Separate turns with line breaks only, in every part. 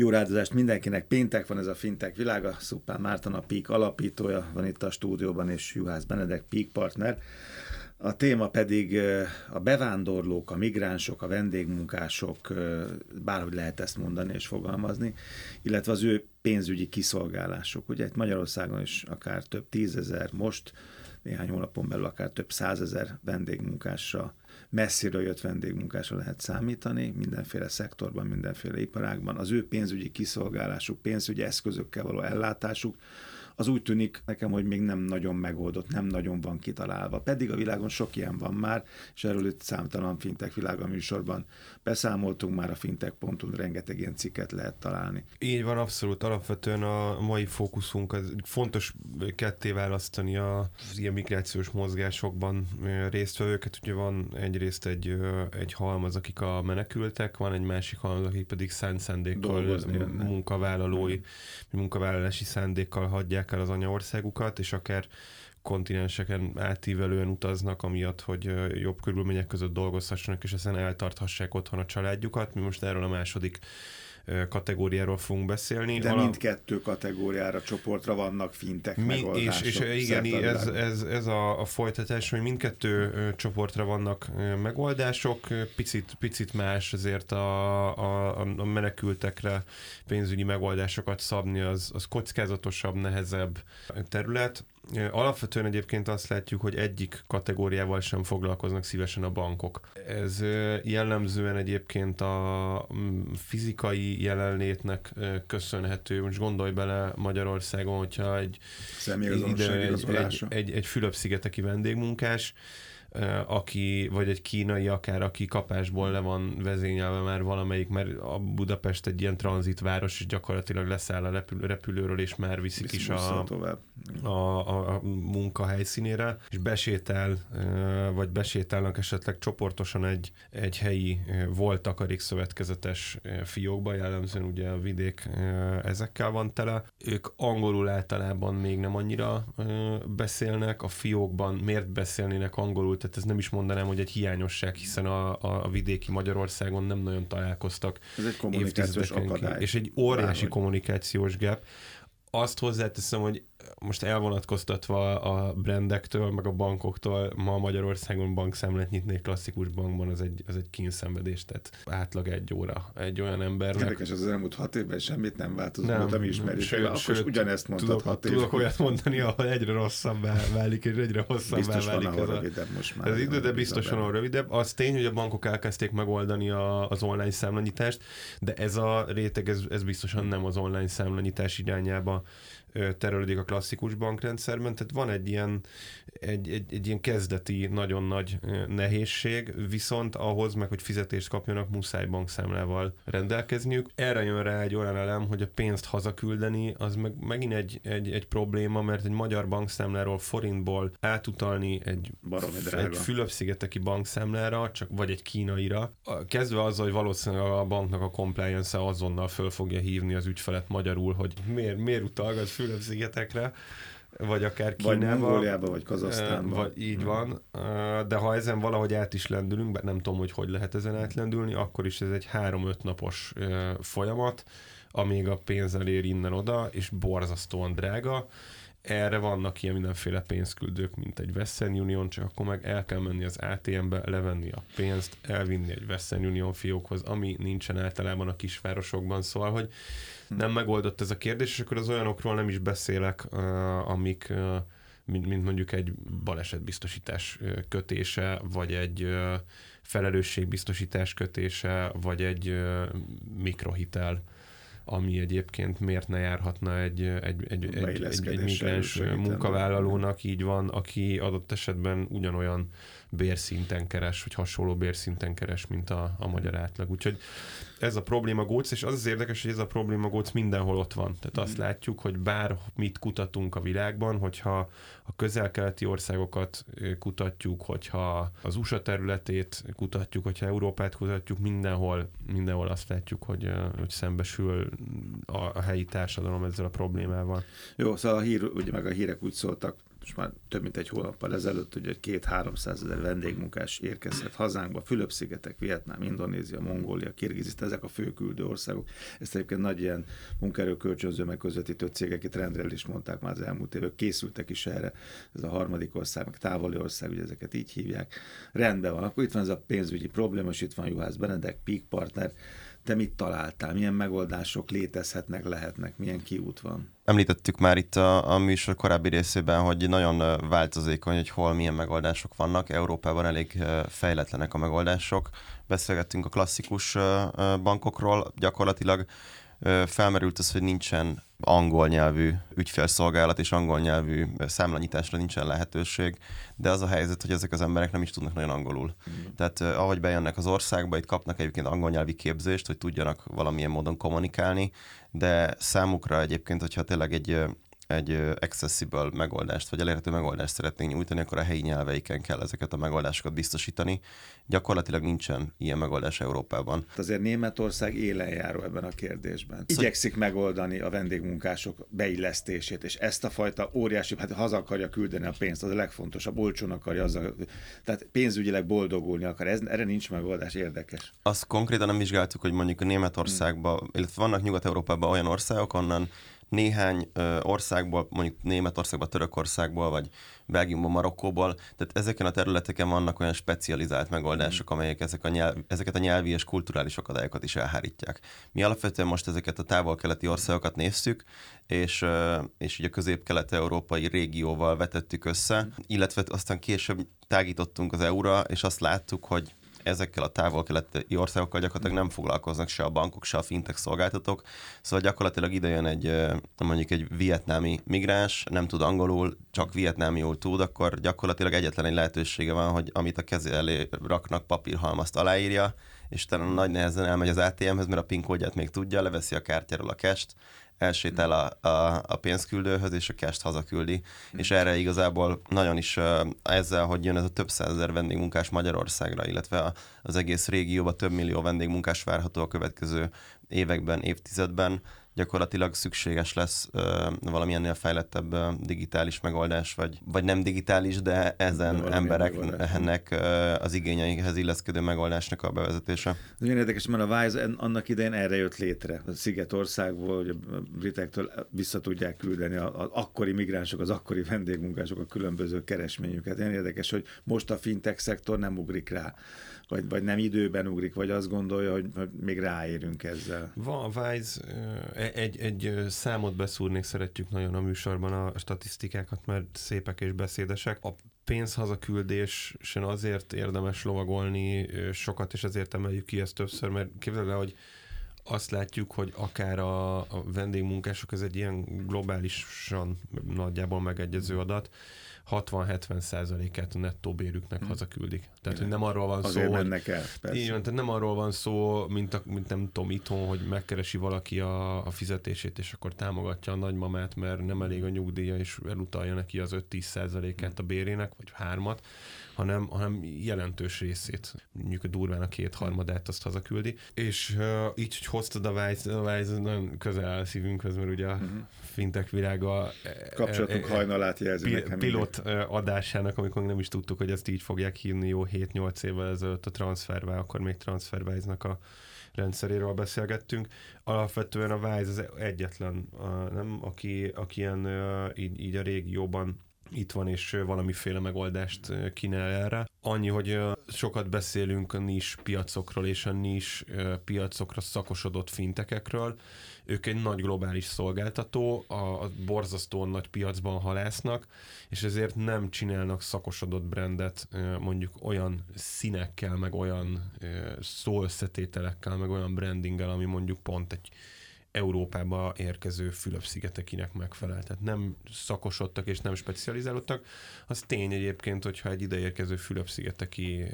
Jó rádozást mindenkinek. Péntek van ez a fintek világa. Szupán Márton a Peak alapítója van itt a stúdióban, és Juhász Benedek Peak partner. A téma pedig a bevándorlók, a migránsok, a vendégmunkások, bárhogy lehet ezt mondani és fogalmazni, illetve az ő pénzügyi kiszolgálásuk. Ugye itt Magyarországon is akár több tízezer, most néhány hónapon belül akár több százezer vendégmunkásra messziről jött vendégmunkásra lehet számítani, mindenféle szektorban, mindenféle iparágban. Az ő pénzügyi kiszolgálásuk, pénzügyi eszközökkel való ellátásuk, az úgy tűnik nekem, hogy még nem nagyon megoldott, nem nagyon van kitalálva. Pedig a világon sok ilyen van már, és erről itt számtalan fintek világa műsorban beszámoltunk már a fintech.hu, rengeteg ilyen cikket lehet találni.
Így van, abszolút. Alapvetően a mai fókuszunk az fontos ketté választani az ilyen migrációs mozgásokban résztvevőket. Ugye van egyrészt egy, egy halmaz, akik a menekültek, van egy másik halmaz, akik pedig szánt szándékkal munkavállalói, munkavállalási szándékkal hagyják el az anyaországukat, és akár kontinenseken átívelően utaznak, amiatt, hogy jobb körülmények között dolgozhassanak, és ezen eltarthassák otthon a családjukat. Mi most erről a második kategóriáról fogunk beszélni.
De Alap... mindkettő kategóriára, csoportra vannak fintek Mi, megoldások.
És, és igen, ez, ez, ez a, a folytatás, hogy mindkettő csoportra vannak megoldások, picit, picit más azért a, a, a menekültekre pénzügyi megoldásokat szabni, az, az kockázatosabb, nehezebb terület. Alapvetően egyébként azt látjuk, hogy egyik kategóriával sem foglalkoznak szívesen a bankok. Ez jellemzően egyébként a fizikai jelenlétnek köszönhető. Most gondolj bele Magyarországon, hogyha egy,
ide, egy,
egy, egy, egy Fülöp-szigeteki vendégmunkás, aki, vagy egy kínai akár, aki kapásból le van vezényelve már valamelyik, mert a Budapest egy ilyen tranzitváros, és gyakorlatilag leszáll a repülőről, és már viszik is a, a, a, a munkahelyszínére, és besétel, vagy besétálnak esetleg csoportosan egy, egy helyi volt takarékszövetkezetes fiókba, jellemzően ugye a vidék ezekkel van tele. Ők angolul általában még nem annyira beszélnek, a fiókban miért beszélnének angolul, tehát ez nem is mondanám, hogy egy hiányosság, hiszen a, a vidéki Magyarországon nem nagyon találkoztak.
Ez egy kommunikációs akadály.
És egy óriási Bárhogy. kommunikációs gap. Azt hozzáteszem, hogy most elvonatkoztatva a brandektől, meg a bankoktól, ma Magyarországon bankszámlát nyitni egy klasszikus bankban, az egy, az egy kínszenvedés, tehát átlag egy óra egy olyan ember.
Érdekes, az elmúlt hat évben semmit nem változott, nem, nem ismerjük, sőt, akkor sőt, ugyanezt mondtad
tudok,
hat
évben. Tudok olyat mondani, ahol egyre rosszabbá válik, és egyre hosszabbá válik.
Van, ahol rövidebb most már.
Ez idő, de biztos van, rövidebb. Az tény, hogy a bankok elkezdték megoldani a, az online számlanyítást, de ez a réteg, ez, ez biztosan nem az online számlanyítás irányába terelődik a klasszikus bankrendszerben, tehát van egy ilyen, egy, egy, egy ilyen kezdeti nagyon nagy nehézség, viszont ahhoz meg, hogy fizetést kapjanak, muszáj bankszámlával rendelkezniük. Erre jön rá egy olyan elem, hogy a pénzt hazaküldeni, az meg megint egy, egy, egy probléma, mert egy magyar bankszámláról forintból átutalni egy, egy Fülöp-szigeteki bankszámlára, csak vagy egy kínaira, kezdve azzal, hogy valószínűleg a banknak a compliance azonnal föl fogja hívni az ügyfelet magyarul, hogy miért, miért utalgat Fülöp-szigetekre, vagy akár Kínába.
Vagy Mongóliába, vagy Kazasztánba.
Vagy így van, de ha ezen valahogy át is lendülünk, mert nem tudom, hogy hogy lehet ezen átlendülni, akkor is ez egy három-öt napos folyamat, amíg a pénz elér innen-oda, és borzasztóan drága, erre vannak ilyen mindenféle pénzküldők, mint egy Western Union, csak akkor meg el kell menni az ATM-be, levenni a pénzt, elvinni egy Western Union fiókhoz, ami nincsen általában a kisvárosokban, szóval, hogy nem megoldott ez a kérdés, és akkor az olyanokról nem is beszélek, amik mint mondjuk egy balesetbiztosítás kötése, vagy egy felelősségbiztosítás kötése, vagy egy mikrohitel ami egyébként miért ne járhatna egy, egy, egy, egy, egy, egy migráns munkavállalónak, így van, aki adott esetben ugyanolyan bérszinten keres, vagy hasonló bérszinten keres, mint a, a magyar átlag. Úgyhogy ez a probléma góc, és az az érdekes, hogy ez a probléma góc mindenhol ott van. Tehát azt mm. látjuk, hogy bár mit kutatunk a világban, hogyha a közel-keleti országokat kutatjuk, hogyha az USA területét kutatjuk, hogyha Európát kutatjuk, mindenhol, mindenhol azt látjuk, hogy, hogy szembesül a, a helyi társadalom ezzel a problémával.
Jó, szóval a hír, ugye meg a hírek úgy szóltak, most már több mint egy hónappal ezelőtt, hogy két 300 ezer vendégmunkás érkezhet hazánkba, Fülöp-szigetek, Vietnám, Indonézia, Mongólia, Kirgizisztán, ezek a fő küldő országok. Ezt egyébként nagy ilyen munkaerőkölcsönző meg közvetítő cégek itt rendre is mondták már az elmúlt évek, készültek is erre, ez a harmadik ország, meg távoli ország, ugye ezeket így hívják. Rendben van, akkor itt van ez a pénzügyi probléma, és itt van Juhász Benedek, Peak Partner, te mit találtál? Milyen megoldások létezhetnek, lehetnek? Milyen kiút van?
Említettük már itt a, a műsor korábbi részében, hogy nagyon változékony, hogy hol milyen megoldások vannak. Európában elég fejletlenek a megoldások. Beszélgettünk a klasszikus bankokról, gyakorlatilag felmerült az, hogy nincsen angol nyelvű ügyfélszolgálat és angol nyelvű számlanyításra nincsen lehetőség, de az a helyzet, hogy ezek az emberek nem is tudnak nagyon angolul. Mm. Tehát ahogy bejönnek az országba, itt kapnak egyébként angol nyelvi képzést, hogy tudjanak valamilyen módon kommunikálni, de számukra egyébként, hogyha tényleg egy egy accessible megoldást, vagy elérhető megoldást szeretnénk nyújtani, akkor a helyi nyelveiken kell ezeket a megoldásokat biztosítani. Gyakorlatilag nincsen ilyen megoldás Európában.
Azért Németország élen járó ebben a kérdésben. Igyekszik megoldani a vendégmunkások beillesztését, és ezt a fajta óriási, hát haza akarja küldeni a pénzt, az a legfontosabb, olcsón akarja azzal, tehát pénzügyileg boldogulni akar. Ez, erre nincs megoldás, érdekes.
Azt konkrétan nem vizsgáltuk, hogy mondjuk a Németországban, hmm. illetve vannak Nyugat-Európában olyan országok, onnan néhány ö, országból, mondjuk Németországból, Törökországból, vagy Belgiumból, Marokkóból, tehát ezeken a területeken vannak olyan specializált megoldások, amelyek ezek a nyelv, ezeket a nyelvi és kulturális akadályokat is elhárítják. Mi alapvetően most ezeket a távol-keleti országokat néztük, és, és így a közép-kelet-európai régióval vetettük össze, illetve aztán később tágítottunk az EU-ra, és azt láttuk, hogy ezekkel a távol-keleti országokkal gyakorlatilag nem foglalkoznak se a bankok, se a fintech szolgáltatók. Szóval gyakorlatilag ide jön egy mondjuk egy vietnámi migráns, nem tud angolul, csak vietnámiul tud, akkor gyakorlatilag egyetlen egy lehetősége van, hogy amit a kezé elé raknak papírhalmazt aláírja, és utána nagy nehezen elmegy az ATM-hez, mert a PIN kódját még tudja, leveszi a kártyáról a cash elsétál a, a, a pénzküldőhöz, és a cash hazaküldi. Mm. És erre igazából nagyon is ezzel, hogy jön ez a több százezer vendégmunkás Magyarországra, illetve az egész régióban több millió vendégmunkás várható a következő években, évtizedben, gyakorlatilag szükséges lesz ö, valamilyen fejlettebb ö, digitális megoldás, vagy, vagy nem digitális, de ezen de embereknek az igényeihez illeszkedő megoldásnak a bevezetése. Ez
nagyon érdekes, mert a Wise annak idején erre jött létre. A Szigetországból, hogy a britektől vissza tudják küldeni az akkori migránsok, az akkori vendégmunkások a különböző keresményüket. Nagyon érdekes, hogy most a fintech szektor nem ugrik rá vagy, vagy nem időben ugrik, vagy azt gondolja, hogy, még ráérünk ezzel.
Van a Wise, egy, egy számot beszúrnék, szeretjük nagyon a műsorban a statisztikákat, mert szépek és beszédesek. A pénzhazaküldésen azért érdemes lovagolni sokat, és ezért emeljük ki ezt többször, mert képzeld el, hogy azt látjuk, hogy akár a, a vendégmunkások, ez egy ilyen globálisan nagyjából megegyező adat, 60-70 százalékát a nettó bérüknek hmm. hazaküldik. Tehát, hogy nem arról van
Azért
szó,
mennek el,
persze. Így van, tehát nem arról van szó, mint, a, mint nem tudom, itthon, hogy megkeresi valaki a, a fizetését, és akkor támogatja a nagymamát, mert nem elég a nyugdíja, és elutalja neki az 5-10 százalékát a bérének, vagy hármat, hanem, hanem jelentős részét, mondjuk a durván a kétharmadát azt hazaküldi. És uh, így, hogy hoztad a Wise, a Wise nagyon közel áll szívünkhöz, mert ugye a uh-huh. fintek világa
e, Kapcsolatunk e, e, hajnalát jelzi pi, nekem.
Adásának, amikor nem is tudtuk, hogy ezt így fogják hívni jó 7-8 évvel ezelőtt a Transfervá, akkor még Transferwise-nak a rendszeréről beszélgettünk. Alapvetően a Wise az egyetlen, nem, aki, aki ilyen így, így a régióban itt van, és valamiféle megoldást kínál erre. Annyi, hogy sokat beszélünk a nis piacokról és a nis piacokra szakosodott fintekekről. Ők egy nagy globális szolgáltató, a borzasztóan nagy piacban halásznak, és ezért nem csinálnak szakosodott brandet mondjuk olyan színekkel, meg olyan szóösszetételekkel, meg olyan brandinggel, ami mondjuk pont egy Európába érkező Fülöp-szigetekinek megfelel. Tehát nem szakosodtak és nem specializálódtak. Az tény egyébként, hogyha egy ideérkező Fülöp-szigeteki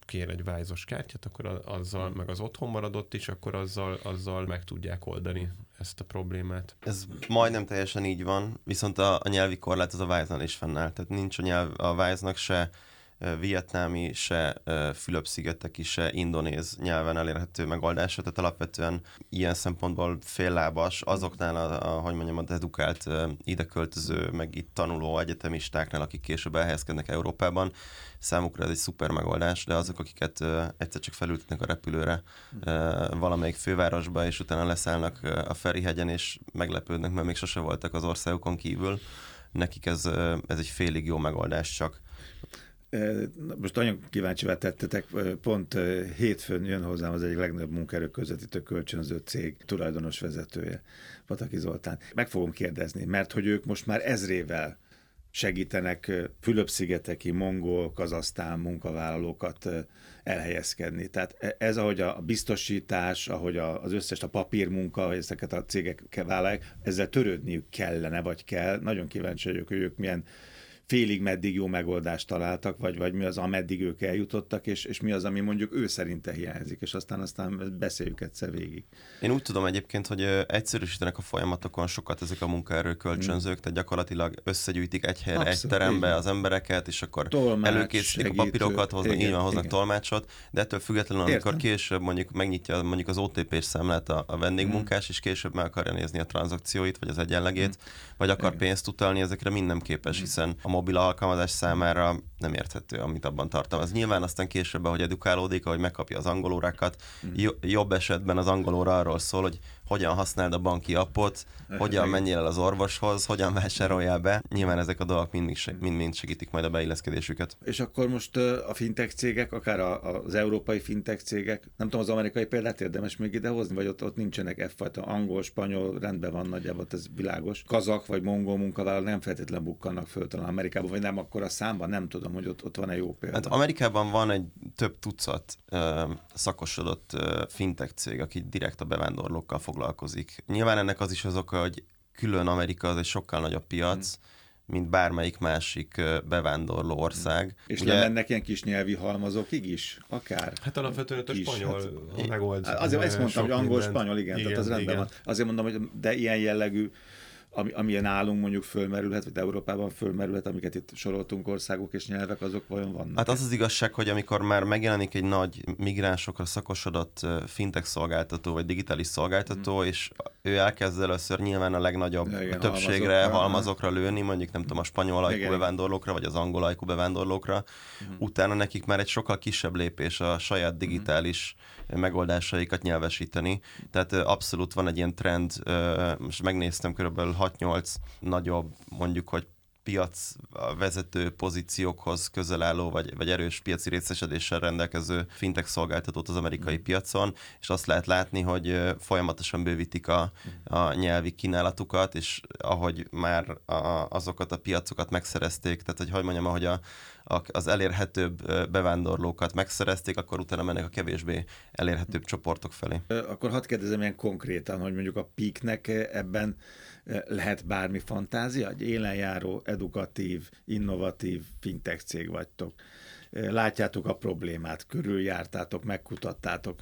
kér egy vájzos kártyát, akkor azzal, meg az otthon maradott is, akkor azzal, azzal meg tudják oldani ezt a problémát.
Ez majdnem teljesen így van, viszont a, a nyelvi korlát az a Wise-nál is fennáll. Tehát nincs a, nyelv, a Wise-nak se vietnámi, se Fülöp-szigeteki, se indonéz nyelven elérhető megoldása, tehát alapvetően ilyen szempontból féllábas azoknál, a, a, hogy mondjam, az edukált ide költöző, meg itt tanuló egyetemistáknál, akik később elhelyezkednek Európában, számukra ez egy szuper megoldás, de azok, akiket egyszer csak felültetnek a repülőre valamelyik fővárosba, és utána leszállnak a Ferihegyen, és meglepődnek, mert még sose voltak az országokon kívül, nekik ez, ez egy félig jó megoldás csak.
Most nagyon kíváncsi tettetek, pont hétfőn jön hozzám az egyik legnagyobb munkaerő közvetítő kölcsönző cég tulajdonos vezetője, Pataki Zoltán. Meg fogom kérdezni, mert hogy ők most már ezrével segítenek Fülöp-szigeteki, mongol, kazasztán munkavállalókat elhelyezkedni. Tehát e, ez, ahogy a biztosítás, ahogy az összes a papírmunka, ezeket a cégek vállalják, ezzel törődniük kellene, vagy kell. Nagyon kíváncsi vagyok, hogy ők milyen félig meddig jó megoldást találtak, vagy, vagy mi az, ameddig ők eljutottak, és, és mi az, ami mondjuk ő szerinte hiányzik, és aztán aztán beszéljük egyszer végig.
Én úgy tudom egyébként, hogy egyszerűsítenek a folyamatokon sokat ezek a munkaerő kölcsönzők, hmm. tehát gyakorlatilag összegyűjtik egy helyre, Abszolút, egy terembe igen. az embereket, és akkor Tolmács, előkészítik segítő, a papírokat, hoznak, igen, így van, hoznak igen. tolmácsot, de ettől függetlenül, amikor Értem. később mondjuk megnyitja mondjuk az OTP-s számlát a, a vendégmunkás, hmm. és később meg akarja nézni a tranzakcióit, vagy az egyenlegét, hmm. vagy akar igen. pénzt utalni, ezekre minden képes, hmm. hiszen a mobil alkalmazás számára nem érthető, amit abban Az Nyilván aztán később, ahogy edukálódik, ahogy megkapja az angolórákat, mm. jobb esetben az angolóra arról szól, hogy hogyan használd a banki appot, hogyan menjél el az orvoshoz, hogyan vásároljál be. Nyilván ezek a dolgok mind, mind, mind segítik majd a beilleszkedésüket.
És akkor most a fintech cégek, akár az európai fintech cégek, nem tudom, az amerikai példát érdemes még idehozni, vagy ott, ott nincsenek e fajta angol, spanyol, rendben van nagyjából, ez világos. Kazak vagy mongol munkavállaló nem feltétlenül bukkannak föl talán Amerikában, vagy nem akkor a számban, nem tudom, hogy ott, ott van-e jó példa.
Hát Amerikában van egy több tucat uh, szakosodott uh, fintech cég, aki direkt a bevándorlókkal fog foglalkozik. Nyilván ennek az is az oka, hogy külön Amerika az egy sokkal nagyobb piac, mm mint bármelyik másik bevándorló ország.
És Ugye, nem mennek ilyen kis nyelvi halmazokig is? Akár?
Hát alapvetően a spanyol hát, megold.
Azért ezt mondtam, hogy angol-spanyol, igen, igen, tehát az rendben igen. van. Azért mondom, hogy de ilyen jellegű ami, amilyen nálunk mondjuk fölmerülhet, vagy Európában fölmerülhet, amiket itt soroltunk országok és nyelvek, azok vajon vannak?
Hát az az igazság, hogy amikor már megjelenik egy nagy migránsokra szakosodott fintech szolgáltató, vagy digitális szolgáltató, mm. és ő elkezd először nyilván a legnagyobb igen, többségre, halmazokra, halmazokra lőni, mondjuk nem tudom, a spanyol ajkú bevándorlókra, vagy az angol ajkú bevándorlókra, mm. utána nekik már egy sokkal kisebb lépés a saját mhm. digitális mm. megoldásaikat nyelvesíteni. Tehát abszolút van egy ilyen trend, most megnéztem körülbelül 6-8 nagyobb, mondjuk, hogy piac vezető pozíciókhoz közel álló, vagy, vagy erős piaci részesedéssel rendelkező fintech szolgáltatót az amerikai mm. piacon, és azt lehet látni, hogy folyamatosan bővítik a, a nyelvi kínálatukat, és ahogy már a, azokat a piacokat megszerezték, tehát hogy hogy mondjam, ahogy a, az elérhetőbb bevándorlókat megszerezték, akkor utána mennek a kevésbé elérhetőbb csoportok felé.
Akkor hadd kérdezem ilyen konkrétan, hogy mondjuk a PIK-nek ebben lehet bármi fantázia? Egy élenjáró, edukatív, innovatív fintech cég vagytok. Látjátok a problémát, körüljártátok, megkutattátok,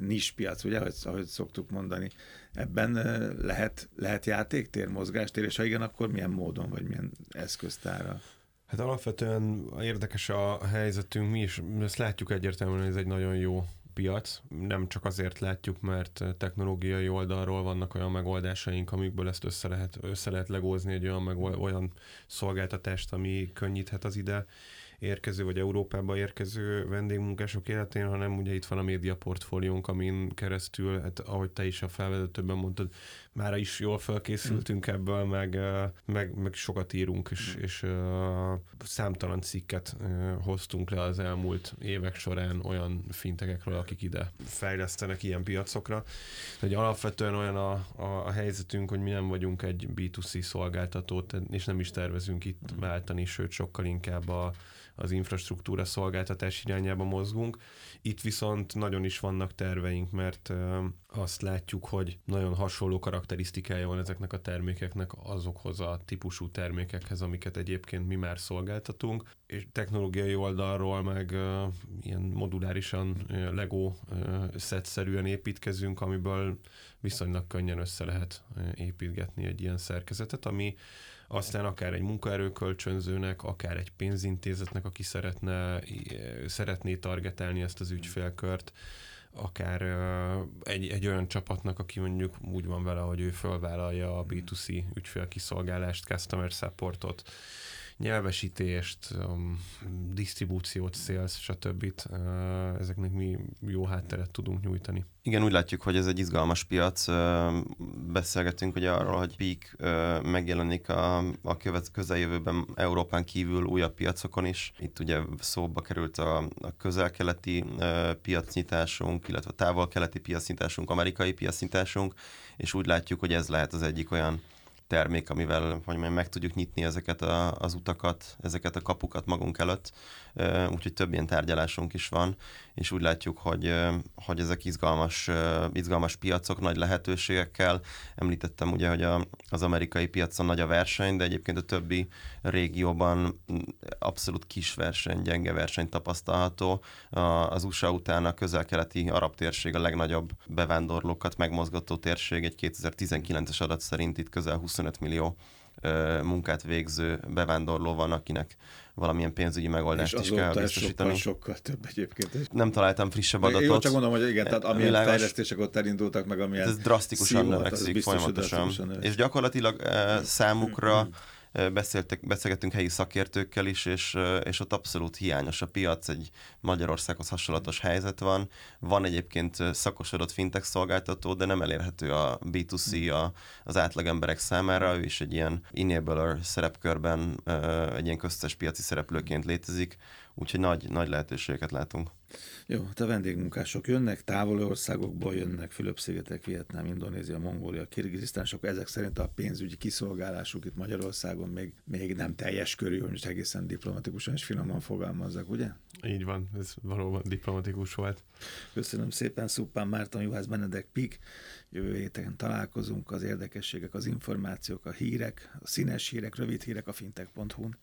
nispiac, ugye, ahogy, ahogy szoktuk mondani. Ebben lehet, lehet játéktér, mozgástér, és ha igen, akkor milyen módon, vagy milyen eszköztára?
Hát alapvetően érdekes a helyzetünk, mi is ezt látjuk egyértelműen, hogy ez egy nagyon jó piac. Nem csak azért látjuk, mert technológiai oldalról vannak olyan megoldásaink, amikből ezt össze lehet, össze lehet legózni egy olyan, meg olyan szolgáltatást, ami könnyíthet az ide érkező, vagy Európába érkező vendégmunkások életén, hanem ugye itt van a média portfóliónk, amin keresztül, hát ahogy te is a felvezetőben mondtad, már is jól felkészültünk mm. ebből, meg, meg, meg sokat írunk, és, mm. és uh, számtalan cikket uh, hoztunk le az elmúlt évek során olyan fintekekről, akik ide fejlesztenek ilyen piacokra. hogy alapvetően olyan a, a, a helyzetünk, hogy mi nem vagyunk egy B2C szolgáltató, és nem is tervezünk itt mm. váltani, sőt sokkal inkább a, az infrastruktúra szolgáltatás irányába mozgunk. Itt viszont nagyon is vannak terveink, mert azt látjuk, hogy nagyon hasonló karakterisztikája van ezeknek a termékeknek azokhoz a típusú termékekhez, amiket egyébként mi már szolgáltatunk. és technológiai oldalról meg ilyen modulárisan Lego szetszerűen építkezünk, amiből viszonylag könnyen össze lehet építgetni egy ilyen szerkezetet, ami aztán akár egy munkaerőkölcsönzőnek, akár egy pénzintézetnek, aki szeretne, szeretné targetálni ezt az ügyfélkört, akár egy, egy olyan csapatnak, aki mondjuk úgy van vele, hogy ő fölvállalja a B2C ügyfélkiszolgálást, customer supportot, nyelvesítést, um, disztribúciót, sales, stb. Uh, ezeknek mi jó hátteret tudunk nyújtani.
Igen, úgy látjuk, hogy ez egy izgalmas piac. Beszélgetünk ugye arról, hogy Peak megjelenik a, a közeljövőben Európán kívül újabb piacokon is. Itt ugye szóba került a, a közel-keleti piacnyitásunk, illetve a távol-keleti piacnyitásunk, amerikai piacnyitásunk, és úgy látjuk, hogy ez lehet az egyik olyan termék, amivel hogy mondjam, meg tudjuk nyitni ezeket a, az utakat, ezeket a kapukat magunk előtt, úgyhogy több ilyen tárgyalásunk is van, és úgy látjuk, hogy, hogy ezek izgalmas, izgalmas piacok, nagy lehetőségekkel. Említettem ugye, hogy a, az amerikai piacon nagy a verseny, de egyébként a többi régióban abszolút kis verseny, gyenge verseny tapasztalható. Az USA után a közel-keleti arab térség a legnagyobb bevándorlókat megmozgató térség, egy 2019-es adat szerint itt közel 25 millió munkát végző bevándorló van, akinek valamilyen pénzügyi megoldást
és
is kell
biztosítani. Sokkal, sokkal több egyébként.
Nem találtam frissebb adatot. Én
csak mondom, hogy igen, tehát amilyen Világos, fejlesztések ott elindultak, meg amilyen
Ez drasztikusan növekszik folyamatosan. És gyakorlatilag számukra beszéltek, beszélgettünk helyi szakértőkkel is, és, és ott abszolút hiányos a piac, egy Magyarországhoz hasonlatos helyzet van. Van egyébként szakosodott fintech szolgáltató, de nem elérhető a B2C a, az átlagemberek számára, ő is egy ilyen enabler szerepkörben, egy ilyen köztes piaci szereplőként létezik, úgyhogy nagy, nagy lehetőségeket látunk.
Jó, a vendégmunkások jönnek, távoli országokból jönnek, Fülöp-szigetek, Vietnám, Indonézia, Mongólia, Kirgizisztán, sok ezek szerint a pénzügyi kiszolgálásuk itt Magyarországon még, még nem teljes körű, hogy most egészen diplomatikusan és finoman fogalmazzak, ugye?
Így van, ez valóban diplomatikus volt.
Köszönöm szépen, Szuppán Márton, Juhász Benedek Pik. Jövő héten találkozunk, az érdekességek, az információk, a hírek, a színes hírek, rövid hírek a fintech.hu-n.